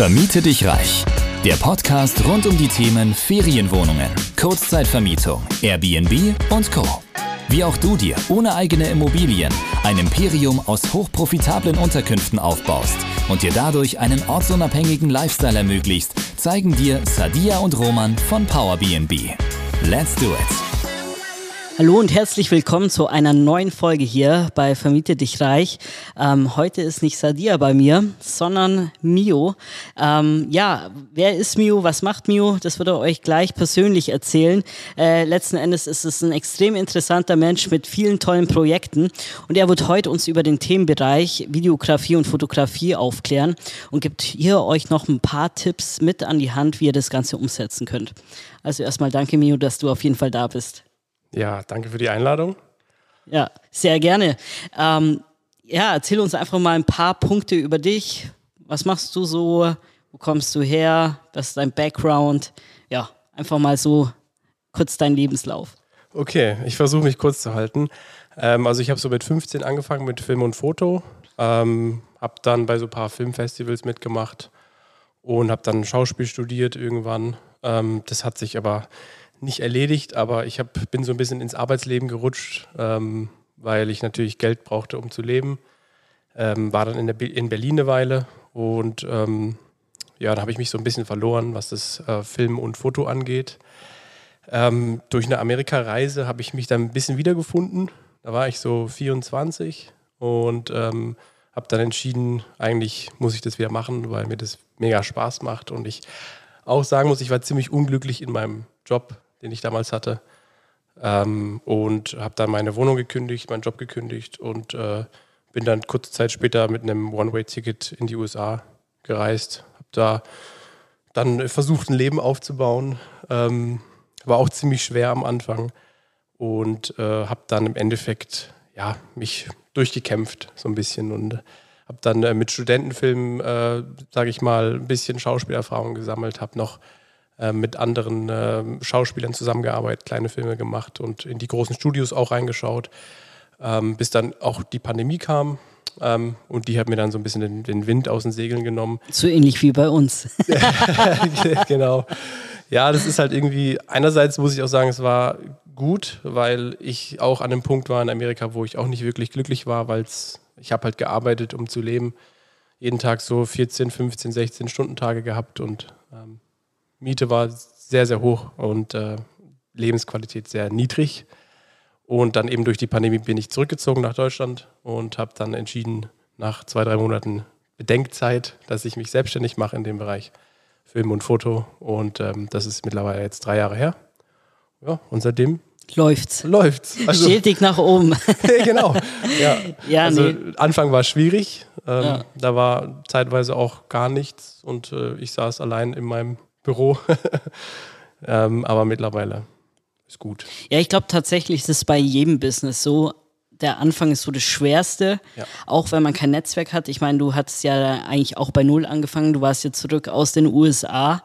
Vermiete dich reich. Der Podcast rund um die Themen Ferienwohnungen, Kurzzeitvermietung, Airbnb und Co. Wie auch du dir ohne eigene Immobilien ein Imperium aus hochprofitablen Unterkünften aufbaust und dir dadurch einen ortsunabhängigen Lifestyle ermöglicht, zeigen dir Sadia und Roman von PowerBnB. Let's do it! Hallo und herzlich willkommen zu einer neuen Folge hier bei Vermiete dich reich. Ähm, heute ist nicht Sadia bei mir, sondern Mio. Ähm, ja, wer ist Mio? Was macht Mio? Das wird er euch gleich persönlich erzählen. Äh, letzten Endes ist es ein extrem interessanter Mensch mit vielen tollen Projekten und er wird heute uns über den Themenbereich Videografie und Fotografie aufklären und gibt hier euch noch ein paar Tipps mit an die Hand, wie ihr das Ganze umsetzen könnt. Also erstmal danke Mio, dass du auf jeden Fall da bist. Ja, danke für die Einladung. Ja, sehr gerne. Ähm, ja, erzähl uns einfach mal ein paar Punkte über dich. Was machst du so? Wo kommst du her? Was ist dein Background? Ja, einfach mal so kurz dein Lebenslauf. Okay, ich versuche mich kurz zu halten. Ähm, also ich habe so mit 15 angefangen mit Film und Foto, ähm, habe dann bei so ein paar Filmfestivals mitgemacht und habe dann Schauspiel studiert irgendwann. Ähm, das hat sich aber nicht erledigt, aber ich hab, bin so ein bisschen ins Arbeitsleben gerutscht, ähm, weil ich natürlich Geld brauchte, um zu leben. Ähm, war dann in, der, in Berlin eine Weile und ähm, ja, da habe ich mich so ein bisschen verloren, was das äh, Film und Foto angeht. Ähm, durch eine Amerika-Reise habe ich mich dann ein bisschen wiedergefunden. Da war ich so 24 und ähm, habe dann entschieden, eigentlich muss ich das wieder machen, weil mir das mega Spaß macht und ich auch sagen muss, ich war ziemlich unglücklich in meinem Job den ich damals hatte. Ähm, und habe dann meine Wohnung gekündigt, meinen Job gekündigt und äh, bin dann kurze Zeit später mit einem One-Way-Ticket in die USA gereist. Habe da dann versucht, ein Leben aufzubauen. Ähm, war auch ziemlich schwer am Anfang und äh, habe dann im Endeffekt ja, mich durchgekämpft so ein bisschen und habe dann äh, mit Studentenfilmen, äh, sage ich mal, ein bisschen Schauspielerfahrung gesammelt, habe noch äh, mit anderen äh, Schauspielern zusammengearbeitet, kleine Filme gemacht und in die großen Studios auch reingeschaut, ähm, bis dann auch die Pandemie kam. Ähm, und die hat mir dann so ein bisschen den, den, Wind aus den Segeln genommen. So ähnlich wie bei uns. genau. Ja, das ist halt irgendwie, einerseits muss ich auch sagen, es war gut, weil ich auch an einem Punkt war in Amerika, wo ich auch nicht wirklich glücklich war, weil ich habe halt gearbeitet, um zu leben. Jeden Tag so 14, 15, 16 Stunden Tage gehabt und ähm, Miete war sehr, sehr hoch und äh, Lebensqualität sehr niedrig. Und dann eben durch die Pandemie bin ich zurückgezogen nach Deutschland und habe dann entschieden, nach zwei, drei Monaten Bedenkzeit, dass ich mich selbstständig mache in dem Bereich Film und Foto. Und ähm, das ist mittlerweile jetzt drei Jahre her. Ja, und seitdem läuft's. Läuft's. Also, Stetig nach oben. genau. Ja. ja also nee. Anfang war schwierig. Ähm, ja. Da war zeitweise auch gar nichts und äh, ich saß allein in meinem Büro. ähm, aber mittlerweile ist gut. Ja, ich glaube tatsächlich ist es bei jedem Business so. Der Anfang ist so das Schwerste, ja. auch wenn man kein Netzwerk hat. Ich meine, du hattest ja eigentlich auch bei Null angefangen. Du warst jetzt zurück aus den USA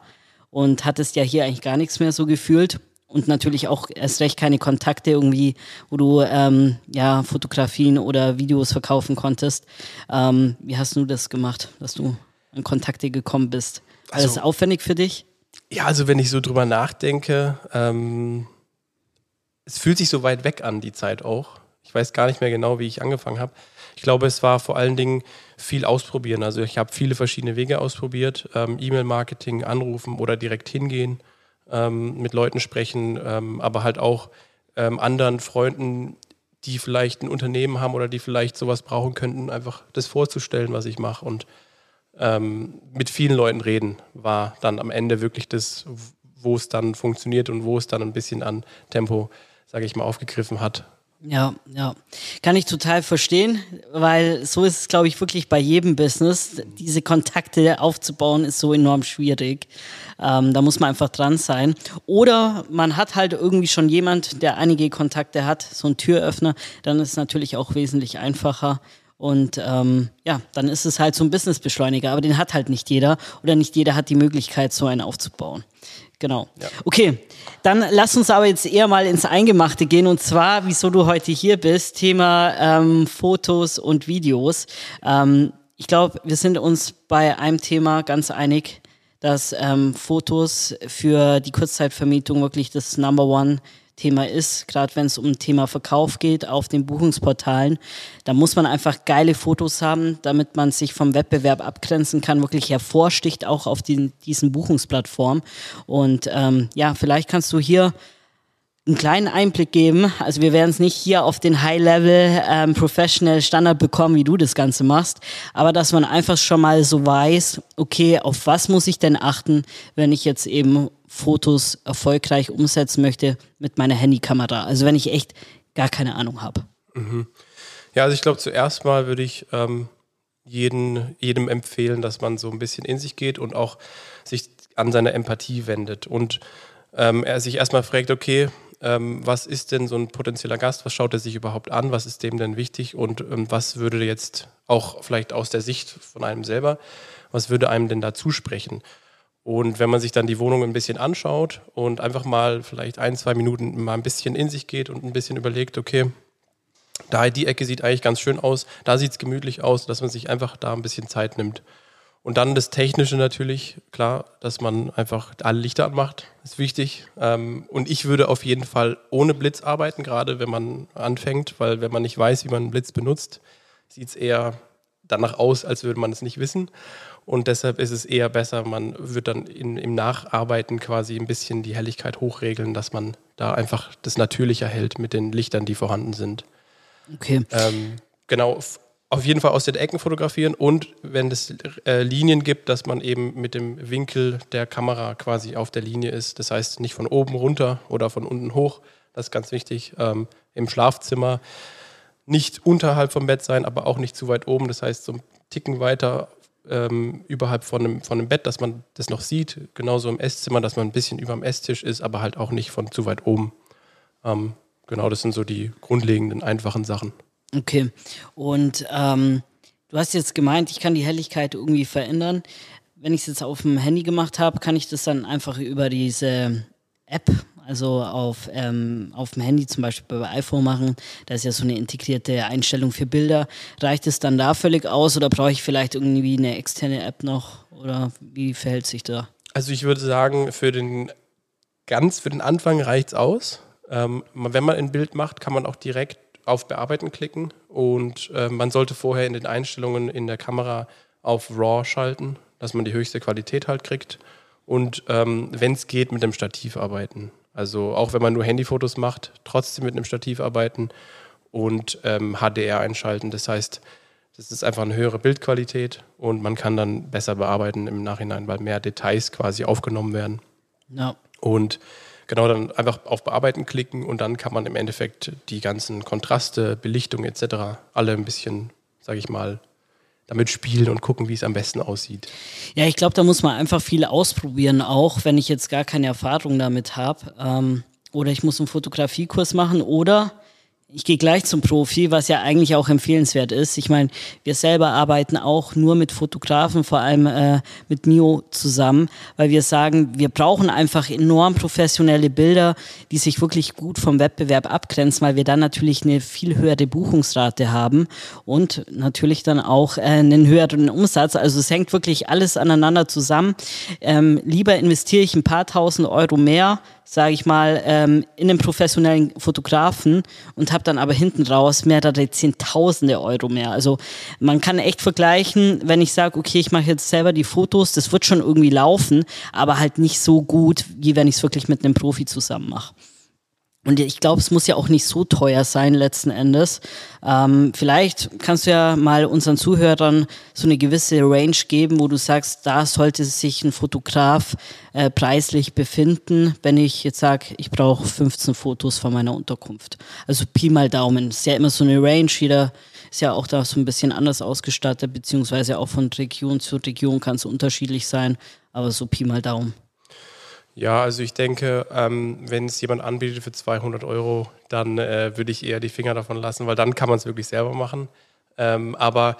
und hattest ja hier eigentlich gar nichts mehr so gefühlt und natürlich auch erst recht keine Kontakte irgendwie, wo du ähm, ja Fotografien oder Videos verkaufen konntest. Ähm, wie hast du das gemacht, dass du an Kontakte gekommen bist? War also, das aufwendig für dich? Ja, also wenn ich so drüber nachdenke, ähm, es fühlt sich so weit weg an, die Zeit auch. Ich weiß gar nicht mehr genau, wie ich angefangen habe. Ich glaube, es war vor allen Dingen viel ausprobieren. Also ich habe viele verschiedene Wege ausprobiert. Ähm, E-Mail-Marketing, anrufen oder direkt hingehen, ähm, mit Leuten sprechen, ähm, aber halt auch ähm, anderen Freunden, die vielleicht ein Unternehmen haben oder die vielleicht sowas brauchen könnten, einfach das vorzustellen, was ich mache. Und ähm, mit vielen Leuten reden war dann am Ende wirklich das, wo es dann funktioniert und wo es dann ein bisschen an Tempo, sage ich mal, aufgegriffen hat. Ja, ja. Kann ich total verstehen, weil so ist es, glaube ich, wirklich bei jedem Business. Diese Kontakte aufzubauen ist so enorm schwierig. Ähm, da muss man einfach dran sein. Oder man hat halt irgendwie schon jemand, der einige Kontakte hat, so ein Türöffner, dann ist es natürlich auch wesentlich einfacher. Und ähm, ja, dann ist es halt so ein Businessbeschleuniger, aber den hat halt nicht jeder oder nicht jeder hat die Möglichkeit, so einen aufzubauen. Genau. Ja. Okay, dann lass uns aber jetzt eher mal ins Eingemachte gehen und zwar, wieso du heute hier bist, Thema ähm, Fotos und Videos. Ähm, ich glaube, wir sind uns bei einem Thema ganz einig, dass ähm, Fotos für die Kurzzeitvermietung wirklich das Number One Thema ist, gerade wenn es um Thema Verkauf geht auf den Buchungsportalen. Da muss man einfach geile Fotos haben, damit man sich vom Wettbewerb abgrenzen kann, wirklich hervorsticht auch auf den, diesen Buchungsplattformen. Und ähm, ja, vielleicht kannst du hier einen kleinen Einblick geben. Also wir werden es nicht hier auf den High-Level ähm, Professional Standard bekommen, wie du das Ganze machst, aber dass man einfach schon mal so weiß, okay, auf was muss ich denn achten, wenn ich jetzt eben Fotos erfolgreich umsetzen möchte mit meiner Handykamera. Also wenn ich echt gar keine Ahnung habe. Mhm. Ja, also ich glaube, zuerst mal würde ich ähm, jeden, jedem empfehlen, dass man so ein bisschen in sich geht und auch sich an seine Empathie wendet und ähm, er sich erstmal fragt, okay, ähm, was ist denn so ein potenzieller Gast, was schaut er sich überhaupt an, was ist dem denn wichtig und ähm, was würde jetzt auch vielleicht aus der Sicht von einem selber, was würde einem denn da zusprechen? Und wenn man sich dann die Wohnung ein bisschen anschaut und einfach mal vielleicht ein, zwei Minuten mal ein bisschen in sich geht und ein bisschen überlegt, okay, da die Ecke sieht eigentlich ganz schön aus, da sieht es gemütlich aus, dass man sich einfach da ein bisschen Zeit nimmt. Und dann das Technische natürlich, klar, dass man einfach alle Lichter anmacht, ist wichtig. Ähm, und ich würde auf jeden Fall ohne Blitz arbeiten, gerade wenn man anfängt, weil wenn man nicht weiß, wie man einen Blitz benutzt, sieht es eher danach aus, als würde man es nicht wissen. Und deshalb ist es eher besser, man wird dann in, im Nacharbeiten quasi ein bisschen die Helligkeit hochregeln, dass man da einfach das Natürlicher hält mit den Lichtern, die vorhanden sind. Okay. Ähm, genau, auf jeden Fall aus den Ecken fotografieren und wenn es äh, Linien gibt, dass man eben mit dem Winkel der Kamera quasi auf der Linie ist. Das heißt nicht von oben runter oder von unten hoch. Das ist ganz wichtig. Ähm, Im Schlafzimmer nicht unterhalb vom Bett sein, aber auch nicht zu weit oben. Das heißt so ein Ticken weiter ähm, überhalb von einem, von einem Bett, dass man das noch sieht. Genauso im Esszimmer, dass man ein bisschen über dem Esstisch ist, aber halt auch nicht von zu weit oben. Ähm, genau, das sind so die grundlegenden, einfachen Sachen. Okay. Und ähm, du hast jetzt gemeint, ich kann die Helligkeit irgendwie verändern. Wenn ich es jetzt auf dem Handy gemacht habe, kann ich das dann einfach über diese App, also auf, ähm, auf dem Handy zum Beispiel bei iPhone machen. Da ist ja so eine integrierte Einstellung für Bilder. Reicht es dann da völlig aus oder brauche ich vielleicht irgendwie eine externe App noch? Oder wie verhält sich da? Also ich würde sagen, für den ganz für den Anfang reicht es aus. Ähm, wenn man ein Bild macht, kann man auch direkt auf Bearbeiten klicken und äh, man sollte vorher in den Einstellungen in der Kamera auf RAW schalten, dass man die höchste Qualität halt kriegt und ähm, wenn es geht, mit dem Stativ arbeiten. Also auch wenn man nur Handyfotos macht, trotzdem mit einem Stativ arbeiten und ähm, HDR einschalten. Das heißt, das ist einfach eine höhere Bildqualität und man kann dann besser bearbeiten im Nachhinein, weil mehr Details quasi aufgenommen werden. Ja. Und Genau, dann einfach auf Bearbeiten klicken und dann kann man im Endeffekt die ganzen Kontraste, Belichtung etc. alle ein bisschen, sage ich mal, damit spielen und gucken, wie es am besten aussieht. Ja, ich glaube, da muss man einfach viel ausprobieren, auch wenn ich jetzt gar keine Erfahrung damit habe. Ähm, oder ich muss einen Fotografiekurs machen oder ich gehe gleich zum Profi, was ja eigentlich auch empfehlenswert ist. Ich meine, wir selber arbeiten auch nur mit Fotografen, vor allem äh, mit Mio zusammen, weil wir sagen, wir brauchen einfach enorm professionelle Bilder, die sich wirklich gut vom Wettbewerb abgrenzen, weil wir dann natürlich eine viel höhere Buchungsrate haben und natürlich dann auch äh, einen höheren Umsatz. Also es hängt wirklich alles aneinander zusammen. Ähm, lieber investiere ich ein paar tausend Euro mehr sage ich mal, ähm, in einen professionellen Fotografen und habe dann aber hinten raus mehrere Zehntausende Euro mehr. Also man kann echt vergleichen, wenn ich sage, okay, ich mache jetzt selber die Fotos, das wird schon irgendwie laufen, aber halt nicht so gut, wie wenn ich es wirklich mit einem Profi zusammen mache. Und ich glaube, es muss ja auch nicht so teuer sein letzten Endes. Ähm, vielleicht kannst du ja mal unseren Zuhörern so eine gewisse Range geben, wo du sagst, da sollte sich ein Fotograf äh, preislich befinden, wenn ich jetzt sage, ich brauche 15 Fotos von meiner Unterkunft. Also Pi mal Daumen. Ist ja immer so eine Range. Jeder ist ja auch da so ein bisschen anders ausgestattet, beziehungsweise auch von Region zu Region kann es unterschiedlich sein. Aber so Pi mal Daumen. Ja, also ich denke, ähm, wenn es jemand anbietet für 200 Euro, dann äh, würde ich eher die Finger davon lassen, weil dann kann man es wirklich selber machen. Ähm, aber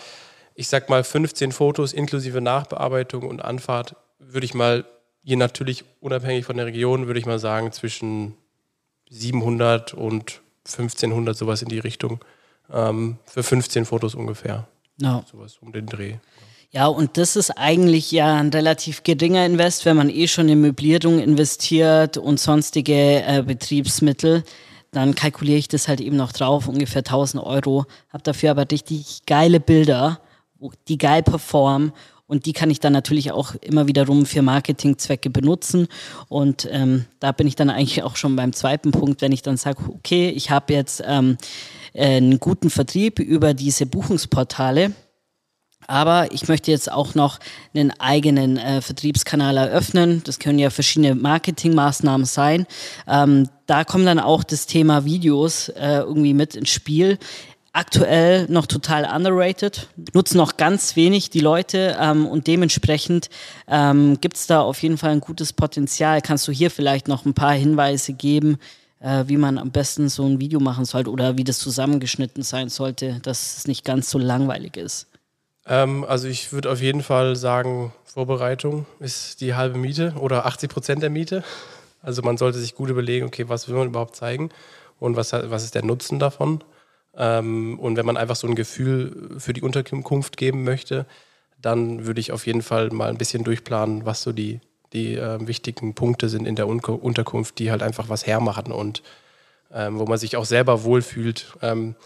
ich sag mal, 15 Fotos inklusive Nachbearbeitung und Anfahrt würde ich mal, je natürlich unabhängig von der Region, würde ich mal sagen, zwischen 700 und 1500 sowas in die Richtung. Ähm, für 15 Fotos ungefähr. Ja. Sowas um den Dreh. Ja, und das ist eigentlich ja ein relativ geringer Invest, wenn man eh schon in Möblierung investiert und sonstige äh, Betriebsmittel. Dann kalkuliere ich das halt eben noch drauf, ungefähr 1000 Euro. Habe dafür aber richtig geile Bilder, die geil performen und die kann ich dann natürlich auch immer wiederum für Marketingzwecke benutzen. Und ähm, da bin ich dann eigentlich auch schon beim zweiten Punkt, wenn ich dann sage, okay, ich habe jetzt ähm, einen guten Vertrieb über diese Buchungsportale. Aber ich möchte jetzt auch noch einen eigenen äh, Vertriebskanal eröffnen. Das können ja verschiedene Marketingmaßnahmen sein. Ähm, da kommt dann auch das Thema Videos äh, irgendwie mit ins Spiel aktuell noch total underrated, nutzen noch ganz wenig die Leute ähm, und dementsprechend ähm, gibt es da auf jeden Fall ein gutes Potenzial. Kannst du hier vielleicht noch ein paar Hinweise geben, äh, wie man am besten so ein Video machen sollte oder wie das zusammengeschnitten sein sollte, dass es nicht ganz so langweilig ist? Ähm, also ich würde auf jeden Fall sagen, Vorbereitung ist die halbe Miete oder 80 Prozent der Miete. Also man sollte sich gut überlegen, okay, was will man überhaupt zeigen und was, was ist der Nutzen davon. Ähm, und wenn man einfach so ein Gefühl für die Unterkunft geben möchte, dann würde ich auf jeden Fall mal ein bisschen durchplanen, was so die, die äh, wichtigen Punkte sind in der Un Unterkunft, die halt einfach was hermachen und ähm, wo man sich auch selber wohlfühlt. Ähm,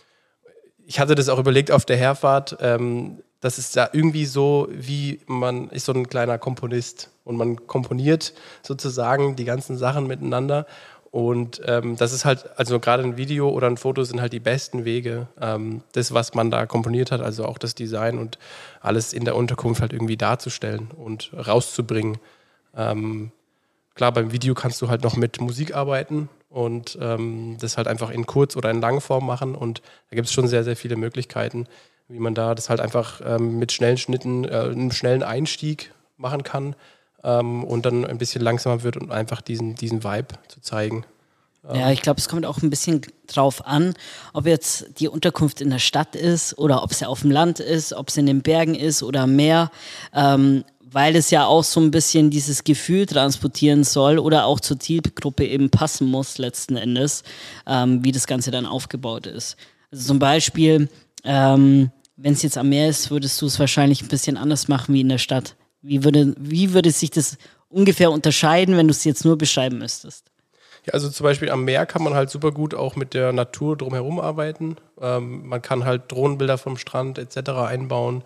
ich hatte das auch überlegt auf der Herfahrt. Ähm, das ist da irgendwie so, wie man ist so ein kleiner Komponist und man komponiert sozusagen die ganzen Sachen miteinander und ähm, das ist halt, also gerade ein Video oder ein Foto sind halt die besten Wege, ähm, das, was man da komponiert hat, also auch das Design und alles in der Unterkunft halt irgendwie darzustellen und rauszubringen. Ähm, klar, beim Video kannst du halt noch mit Musik arbeiten und ähm, das halt einfach in Kurz- oder in Langform machen. Und da gibt es schon sehr, sehr viele Möglichkeiten, wie man da das halt einfach ähm, mit schnellen Schnitten, äh, einem schnellen Einstieg machen kann ähm, und dann ein bisschen langsamer wird und einfach diesen, diesen Vibe zu zeigen. Ja, ich glaube, es kommt auch ein bisschen drauf an, ob jetzt die Unterkunft in der Stadt ist oder ob es ja auf dem Land ist, ob es in den Bergen ist oder mehr, ähm, weil es ja auch so ein bisschen dieses Gefühl transportieren soll oder auch zur Zielgruppe eben passen muss letzten Endes, ähm, wie das Ganze dann aufgebaut ist. Also zum Beispiel, ähm, wenn es jetzt am Meer ist, würdest du es wahrscheinlich ein bisschen anders machen wie in der Stadt. Wie würde, wie würde sich das ungefähr unterscheiden, wenn du es jetzt nur beschreiben müsstest? Ja, also zum Beispiel am Meer kann man halt super gut auch mit der Natur drumherum arbeiten. Ähm, man kann halt Drohnenbilder vom Strand etc. einbauen.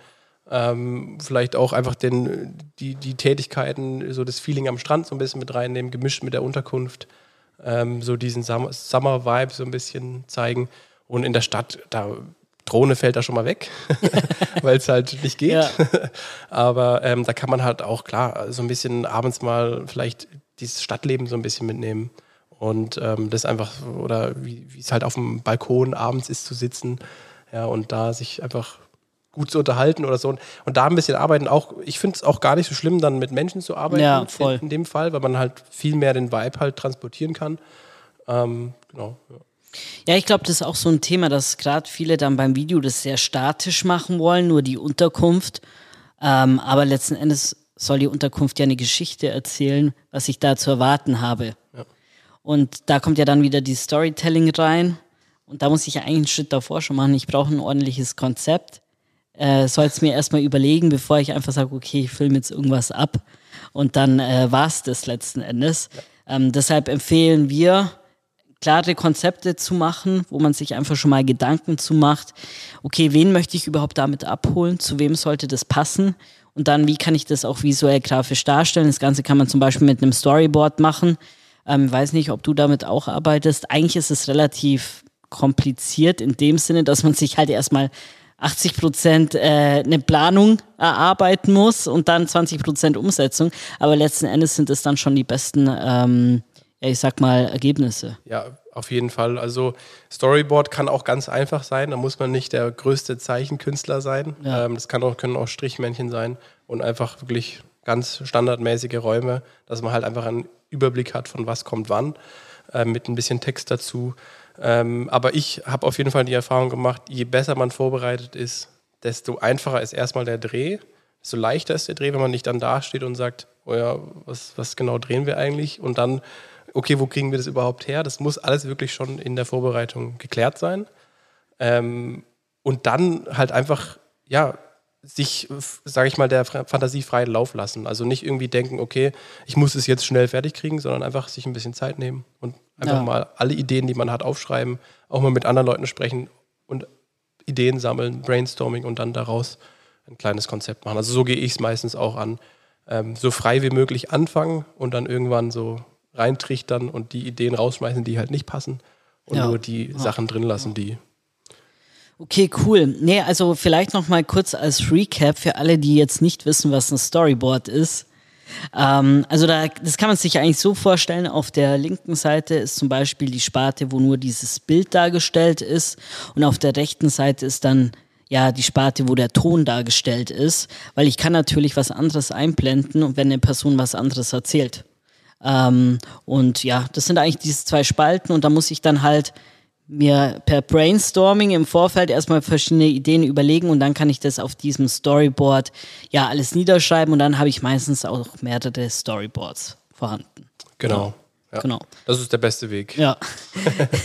Ähm, vielleicht auch einfach den, die, die Tätigkeiten, so das Feeling am Strand so ein bisschen mit reinnehmen, gemischt mit der Unterkunft. Ähm, so diesen Summer-Vibe so ein bisschen zeigen. Und in der Stadt, da Drohne fällt da schon mal weg, weil es halt nicht geht. Ja. Aber ähm, da kann man halt auch klar so ein bisschen abends mal vielleicht dieses Stadtleben so ein bisschen mitnehmen. Und ähm, das einfach, oder wie es halt auf dem Balkon abends ist zu sitzen, ja, und da sich einfach gut zu unterhalten oder so. Und, da ein bisschen arbeiten auch, ich finde es auch gar nicht so schlimm, dann mit Menschen zu arbeiten ja, voll. In, in, dem Fall, weil man halt viel mehr den Vibe halt transportieren kann. Ähm, genau. Ja. Ja, ich glaube, das ist auch so ein Thema, dass gerade viele dann beim Video das sehr statisch machen wollen, nur die Unterkunft. Ähm, aber letzten Endes soll die Unterkunft ja eine Geschichte erzählen, was ich da zu erwarten habe. Ja. Und da kommt ja dann wieder die Storytelling rein. Und da muss ich ja eigentlich einen Schritt davor schon machen. Ich brauche ein ordentliches Konzept. Äh, soll es mir erstmal überlegen, bevor ich einfach sage, okay, ich filme jetzt irgendwas ab. Und dann äh, war es das letzten Endes. Ja. Ähm, deshalb empfehlen wir, klare Konzepte zu machen, wo man sich einfach schon mal Gedanken zu macht, okay, wen möchte ich überhaupt damit abholen, zu wem sollte das passen und dann, wie kann ich das auch visuell grafisch darstellen. Das Ganze kann man zum Beispiel mit einem Storyboard machen. Ähm, weiß nicht, ob du damit auch arbeitest. Eigentlich ist es relativ kompliziert in dem Sinne, dass man sich halt erstmal 80 Prozent äh, eine Planung erarbeiten muss und dann 20 Prozent Umsetzung. Aber letzten Endes sind es dann schon die besten ähm, ich sag mal, Ergebnisse. Ja, auf jeden Fall. Also Storyboard kann auch ganz einfach sein. Da muss man nicht der größte Zeichenkünstler sein. Ja. Ähm, das kann auch, können auch Strichmännchen sein und einfach wirklich ganz standardmäßige Räume, dass man halt einfach einen Überblick hat, von was kommt wann, äh, mit ein bisschen Text dazu. Ähm, aber ich habe auf jeden Fall die Erfahrung gemacht, je besser man vorbereitet ist, desto einfacher ist erstmal der Dreh, desto leichter ist der Dreh, wenn man nicht dann dasteht und sagt, oh ja, was, was genau drehen wir eigentlich? Und dann okay, wo kriegen wir das überhaupt her? Das muss alles wirklich schon in der Vorbereitung geklärt sein. Ähm, und dann halt einfach ja, sich, sage ich mal, der Fantasie freien Lauf lassen. Also nicht irgendwie denken, okay, ich muss es jetzt schnell fertig kriegen, sondern einfach sich ein bisschen Zeit nehmen und einfach ja. mal alle Ideen, die man hat, aufschreiben, auch mal mit anderen Leuten sprechen und Ideen sammeln, Brainstorming und dann daraus ein kleines Konzept machen. Also so gehe ich es meistens auch an. Ähm, so frei wie möglich anfangen und dann irgendwann so reintrichtern und die Ideen rausschmeißen, die halt nicht passen und ja. nur die ja. Sachen drin lassen, die Okay, cool. Nee, also vielleicht noch mal kurz als Recap für alle, die jetzt nicht wissen, was ein Storyboard ist. Ähm, also da, das kann man sich eigentlich so vorstellen. Auf der linken Seite ist zum Beispiel die Sparte, wo nur dieses Bild dargestellt ist, und auf der rechten Seite ist dann ja die Sparte, wo der Ton dargestellt ist, weil ich kann natürlich was anderes einblenden, wenn eine Person was anderes erzählt. Ähm, und ja, das sind eigentlich diese zwei Spalten und da muss ich dann halt mir per Brainstorming im Vorfeld erstmal verschiedene Ideen überlegen und dann kann ich das auf diesem Storyboard ja alles niederschreiben und dann habe ich meistens auch mehrere Storyboards vorhanden. Genau. Ja, genau. Das ist der beste Weg. Ja.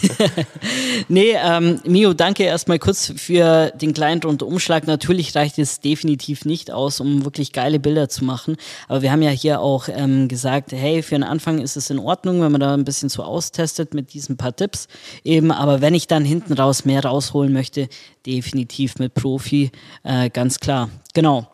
nee, ähm, Mio, danke erstmal kurz für den kleinen Rundumschlag. Natürlich reicht es definitiv nicht aus, um wirklich geile Bilder zu machen. Aber wir haben ja hier auch ähm, gesagt, hey, für einen Anfang ist es in Ordnung, wenn man da ein bisschen so austestet mit diesen paar Tipps. Eben, aber wenn ich dann hinten raus mehr rausholen möchte, definitiv mit Profi, äh, ganz klar. Genau.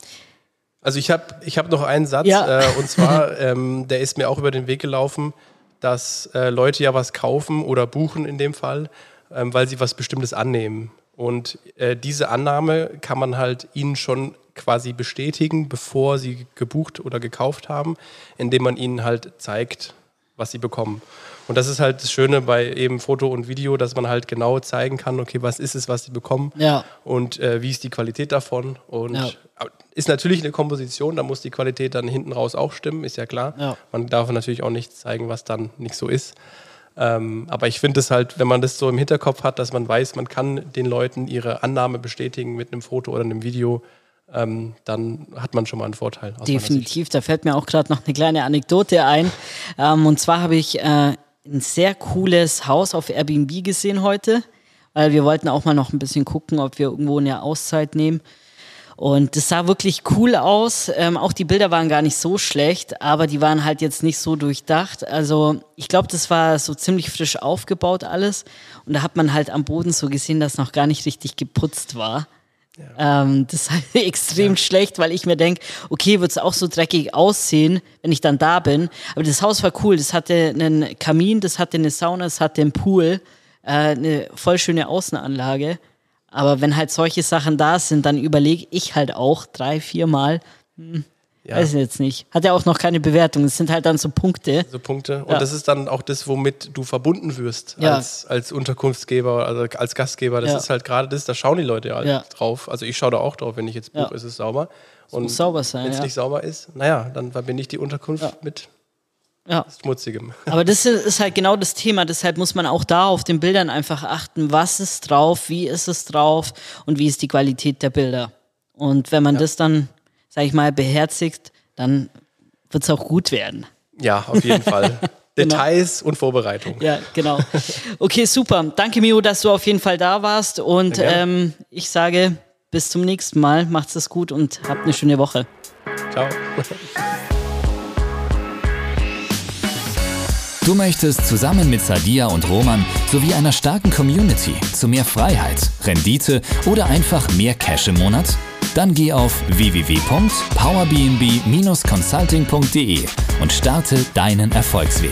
Also ich habe ich hab noch einen Satz ja. äh, und zwar, ähm, der ist mir auch über den Weg gelaufen dass äh, Leute ja was kaufen oder buchen in dem Fall, ähm, weil sie was Bestimmtes annehmen. Und äh, diese Annahme kann man halt ihnen schon quasi bestätigen, bevor sie gebucht oder gekauft haben, indem man ihnen halt zeigt, was sie bekommen. Und das ist halt das Schöne bei eben Foto und Video, dass man halt genau zeigen kann, okay, was ist es, was sie bekommen ja. und äh, wie ist die Qualität davon. Und ja. ist natürlich eine Komposition, da muss die Qualität dann hinten raus auch stimmen, ist ja klar. Ja. Man darf natürlich auch nicht zeigen, was dann nicht so ist. Ähm, aber ich finde es halt, wenn man das so im Hinterkopf hat, dass man weiß, man kann den Leuten ihre Annahme bestätigen mit einem Foto oder einem Video, ähm, dann hat man schon mal einen Vorteil. Definitiv, da fällt mir auch gerade noch eine kleine Anekdote ein. Ähm, und zwar habe ich äh, ein sehr cooles Haus auf Airbnb gesehen heute, weil wir wollten auch mal noch ein bisschen gucken, ob wir irgendwo eine Auszeit nehmen. Und das sah wirklich cool aus. Ähm, auch die Bilder waren gar nicht so schlecht, aber die waren halt jetzt nicht so durchdacht. Also ich glaube, das war so ziemlich frisch aufgebaut alles. Und da hat man halt am Boden so gesehen, dass noch gar nicht richtig geputzt war. Ja. Ähm, das ist halt extrem ja. schlecht, weil ich mir denke, okay, wird es auch so dreckig aussehen, wenn ich dann da bin. Aber das Haus war cool. Das hatte einen Kamin, das hatte eine Sauna, es hatte einen Pool, äh, eine voll schöne Außenanlage. Aber wenn halt solche Sachen da sind, dann überlege ich halt auch drei, vier Mal, hm, ja. Weiß ich jetzt nicht. Hat ja auch noch keine Bewertung. Das sind halt dann so Punkte. So Punkte. Und ja. das ist dann auch das, womit du verbunden wirst ja. als, als Unterkunftsgeber, also als Gastgeber. Das ist halt gerade das, da schauen die Leute halt drauf. Also ich schaue da auch drauf, wenn ich jetzt buche, ist es sauber. Und sauber sein. Wenn es nicht sauber ist, naja, dann verbinde ich die Unterkunft mit ja. schmutzigem. Aber das ist halt genau das Thema. Deshalb muss man auch da auf den Bildern einfach achten, was ist drauf, wie ist es drauf und wie ist die Qualität der Bilder. Und wenn man das dann sag ich mal, beherzigt, dann wird es auch gut werden. Ja, auf jeden Fall. Genau. Details genau. und Vorbereitung. Ja, genau. Okay, super. Danke, Mio, dass du auf jeden Fall da warst. Und ähm, ich sage bis zum nächsten Mal. Macht's es gut und habt eine schöne Woche. Ciao. Du möchtest zusammen mit Sadia und Roman sowie einer starken Community zu mehr Freiheit, Rendite oder einfach mehr Cash im Monat? Dann geh auf www.powerbnb-consulting.de und starte deinen Erfolgsweg.